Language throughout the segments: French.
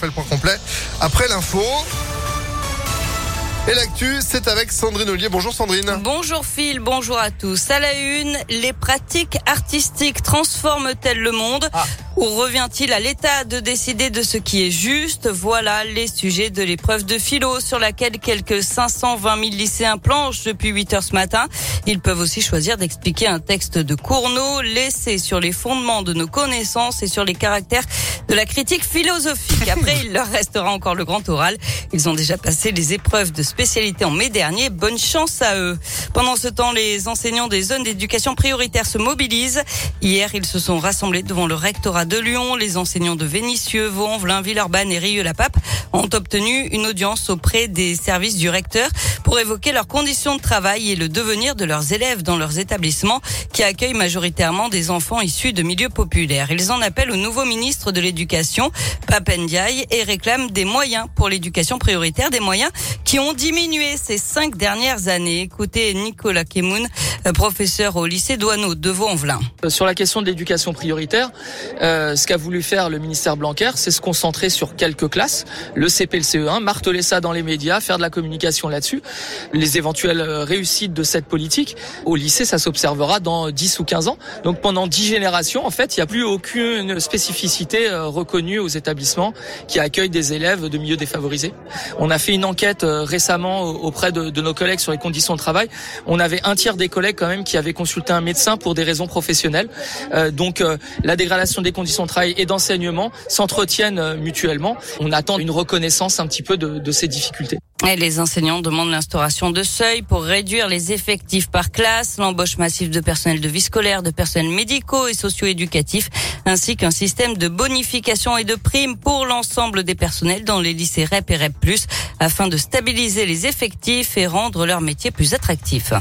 fait le point complet après l'info. Et l'actu, c'est avec Sandrine Ollier. Bonjour Sandrine. Bonjour Phil, bonjour à tous. À la une, les pratiques artistiques transforment-elles le monde? Ah. Ou revient-il à l'État de décider de ce qui est juste Voilà les sujets de l'épreuve de philo sur laquelle quelques 520 000 lycéens planchent depuis 8 heures ce matin. Ils peuvent aussi choisir d'expliquer un texte de Cournot, laissé sur les fondements de nos connaissances et sur les caractères de la critique philosophique. Après, il leur restera encore le grand oral. Ils ont déjà passé les épreuves de spécialité en mai dernier. Bonne chance à eux. Pendant ce temps, les enseignants des zones d'éducation prioritaire se mobilisent. Hier, ils se sont rassemblés devant le rectorat de Lyon. Les enseignants de Vénissieux, Vaux-en-Velin, Villeurbanne et Rieux-la-Pape ont obtenu une audience auprès des services du recteur pour évoquer leurs conditions de travail et le devenir de leurs élèves dans leurs établissements qui accueillent majoritairement des enfants issus de milieux populaires. Ils en appellent au nouveau ministre de l'Éducation, Papendiaï, et réclament des moyens pour l'éducation prioritaire, des moyens qui ont diminué ces cinq dernières années. Écoutez Nicolas Kemoun, euh, professeur au lycée Douaneau de Vaux-en-Velin. Euh, Sur la question de l'éducation prioritaire, euh, ce qu'a voulu faire le ministère Blanquer, c'est se concentrer sur quelques classes, le CP, le CE1, marteler ça dans les médias, faire de la communication là-dessus. Les éventuelles euh, réussites de cette politique, au lycée, ça s'observera dans 10 ou 15 ans. Donc pendant 10 générations, en fait, il n'y a plus aucune spécificité euh, reconnue aux établissements qui accueillent des élèves de milieux défavorisés. On a fait une enquête euh, récemment auprès de, de nos collègues sur les conditions de travail. On avait un tiers des collègues quand même qui avaient consulté un médecin pour des raisons professionnelles. Euh, donc euh, la dégradation des conditions de travail et d'enseignement s'entretiennent euh, mutuellement. On attend une reconnaissance un petit peu de, ces difficultés. Les enseignants demandent l'instauration de seuils pour réduire les effectifs par classe, l'embauche massive de personnel de vie scolaire, de personnels médicaux et socio-éducatifs, ainsi qu'un système de bonification et de primes pour l'ensemble des personnels dans les lycées REP et REP+, afin de stabiliser les effectifs et rendre leur métier plus attractif.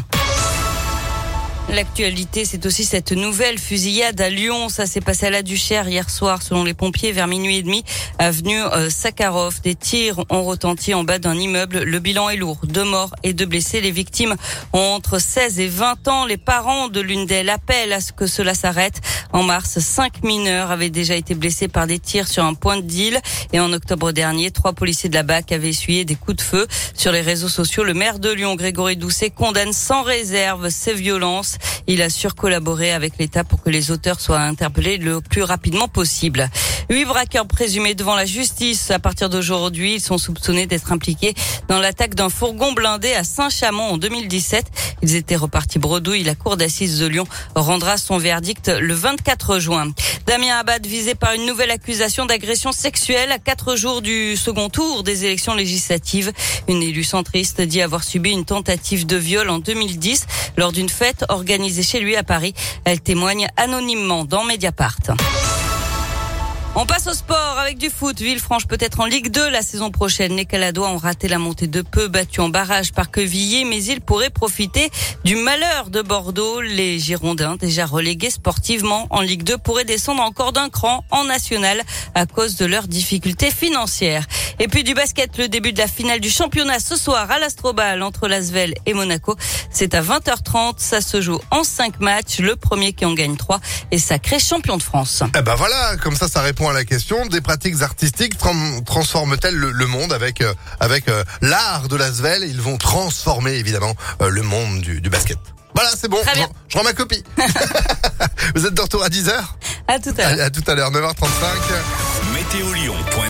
L'actualité, c'est aussi cette nouvelle fusillade à Lyon. Ça s'est passé à la Duchère hier soir, selon les pompiers, vers minuit et demi, avenue euh, Sakharov. Des tirs ont retenti en bas d'un immeuble. Le bilan est lourd. Deux morts et deux blessés. Les victimes ont entre 16 et 20 ans. Les parents de l'une d'elles appellent à ce que cela s'arrête. En mars, cinq mineurs avaient déjà été blessés par des tirs sur un point de deal. Et en octobre dernier, trois policiers de la BAC avaient essuyé des coups de feu. Sur les réseaux sociaux, le maire de Lyon, Grégory Doucet, condamne sans réserve ces violences. Il assure collaborer avec l'État pour que les auteurs soient interpellés le plus rapidement possible. Huit braqueurs présumés devant la justice à partir d'aujourd'hui. Ils sont soupçonnés d'être impliqués dans l'attaque d'un fourgon blindé à Saint-Chamond en 2017. Ils étaient repartis bredouille. La cour d'assises de Lyon rendra son verdict le 24 juin. Damien Abad visé par une nouvelle accusation d'agression sexuelle à quatre jours du second tour des élections législatives. Une élue centriste dit avoir subi une tentative de viol en 2010 lors d'une fête organisée chez lui à Paris. Elle témoigne anonymement dans Mediapart. On passe au sport avec du foot. Villefranche peut être en Ligue 2 la saison prochaine. Les Caladois ont raté la montée de peu, battus en barrage par Quevilly, mais ils pourraient profiter du malheur de Bordeaux. Les Girondins, déjà relégués sportivement en Ligue 2, pourraient descendre encore d'un cran en national à cause de leurs difficultés financières. Et puis du basket, le début de la finale du championnat ce soir à l'Astrobal entre Lasvel et Monaco. C'est à 20h30. Ça se joue en 5 matchs. Le premier qui en gagne 3 est sacré champion de France. Eh ben voilà, comme ça, ça répond à la question. Des pratiques artistiques transforment-elles le, le monde avec euh, avec euh, l'art de l'Asvel Ils vont transformer évidemment euh, le monde du, du basket. Voilà, c'est bon. Je, je rends ma copie. Vous êtes de retour à 10h À tout à l'heure. à, à tout à l'heure, 9h35. Météolion.fr